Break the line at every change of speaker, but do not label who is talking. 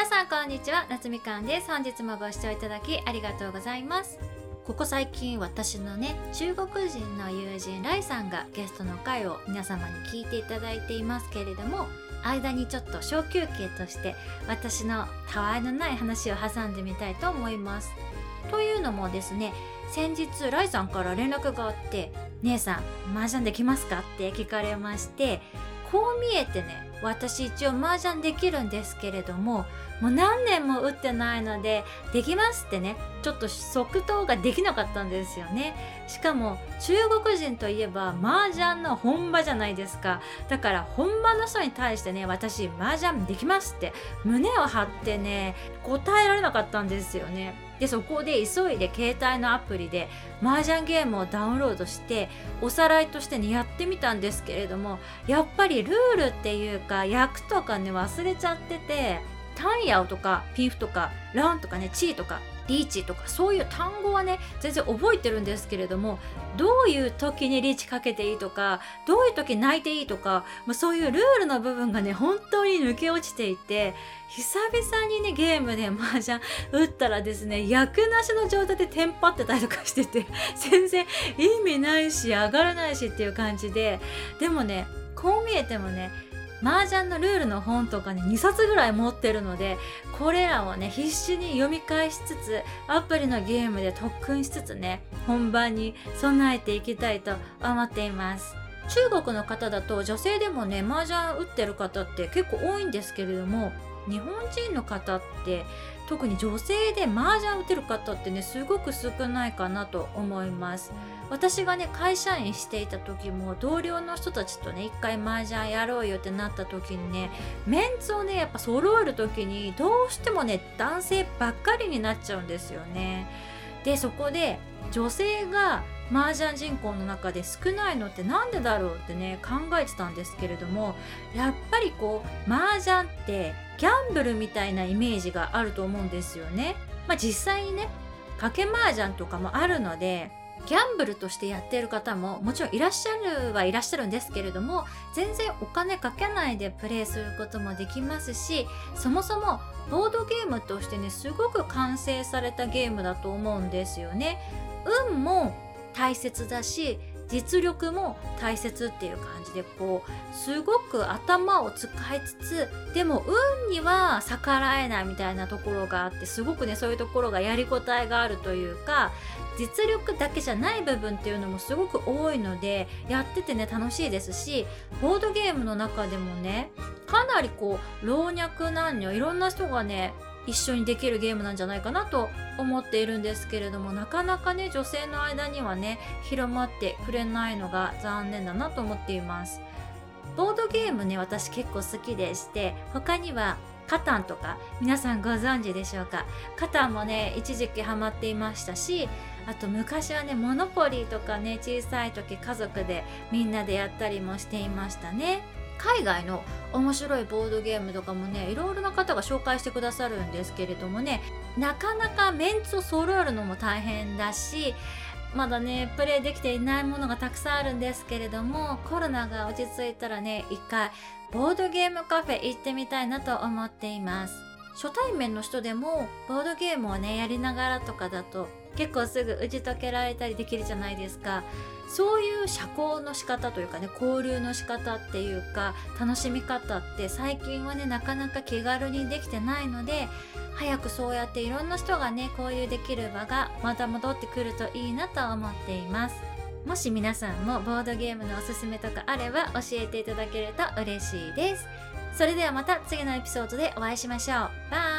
皆さんこんにちは夏みかんです。本日もご視聴いただきありがとうございます。ここ最近私のね中国人の友人ライさんがゲストの回を皆様に聞いていただいていますけれども間にちょっと小休憩として私のたわいのない話を挟んでみたいと思います。というのもですね先日ライさんから連絡があって「姉さん麻雀できますか?」って聞かれましてこう見えてね私一応麻雀できるんですけれどももう何年も打ってないのでできますってねちょっと即答ができなかったんですよね。しかも中国人といえば麻雀の本場じゃないですか。だから本場の人に対してね私麻雀できますって胸を張ってね答えられなかったんですよね。でそこで急いで携帯のアプリで麻雀ゲームをダウンロードしておさらいとしてねやってみたんですけれどもやっぱりルールっていうか役とかね忘れちゃっててタンヤオとかピンフとかランとかねチーとかリーチとかそういう単語はね全然覚えてるんですけれどもどういう時にリーチかけていいとかどういう時泣いていいとか、まあ、そういうルールの部分がね本当に抜け落ちていて久々にねゲームで麻雀打ったらですね役なしの状態でテンパってたりとかしてて全然意味ないし上がらないしっていう感じででもねこう見えてもね麻雀のルールの本とかね2冊ぐらい持ってるのでこれらをね必死に読み返しつつアプリのゲームで特訓しつつね本番に備えていきたいと思っています。中国の方だと女性でもね麻雀打ってる方って結構多いんですけれども日本人の方って特に女性で麻雀打てる方ってねすごく少ないかなと思います。私がね会社員していた時も同僚の人たちとね一回麻雀やろうよってなった時にねメンツをねやっぱ揃える時にどうしてもね男性ばっかりになっちゃうんですよね。でそこで女性が麻雀人口の中で少ないのって何でだろうってね考えてたんですけれどもやっぱりこう麻雀ってギャンブルみたいなイメージがあると思うんですよね。まあ、実際にね賭け麻雀とかもあるのでギャンブルとしてやっている方ももちろんいらっしゃるはいらっしゃるんですけれども全然お金かけないでプレイすることもできますしそもそもボードゲームとしてねすごく完成されたゲームだと思うんですよね。運も大切だし実力も大切っていう感じでこうすごく頭を使いつつでも運には逆らえないみたいなところがあってすごくねそういうところがやりごたえがあるというか実力だけじゃない部分っていうのもすごく多いのでやっててね楽しいですしボードゲームの中でもねかなりこう老若男女いろんな人がね一緒にできるゲームなんじゃないかなと思っているんですけれどもなかなかね女性の間にはね広まってくれないのが残念だなと思っています。ボードゲームね私結構好きでして他にはカタンとか皆さんご存知でしょうか？カタンもね一時期ハマっていましたしあと昔はねモノポリーとかね小さい時家族でみんなでやったりもしていましたね。海外の面白いボードゲームとかもねいろいろな方が紹介してくださるんですけれどもねなかなかメンツを揃えるのも大変だしまだねプレイできていないものがたくさんあるんですけれどもコロナが落ち着いたらね一回ボードゲームカフェ行ってみたいなと思っています。初対面の人でもボードゲームをねやりながらとかだと結構すぐ打ち解けられたりできるじゃないですか。そういう社交の仕方というかね交流の仕方っていうか楽しみ方って最近はねなかなか気軽にできてないので早くそうやっていろんな人がね交流できる場がまた戻ってくるといいなと思っています。もし皆さんもボードゲームのおすすめとかあれば教えていただけると嬉しいです。それではまた次のエピソードでお会いしましょう。バイ。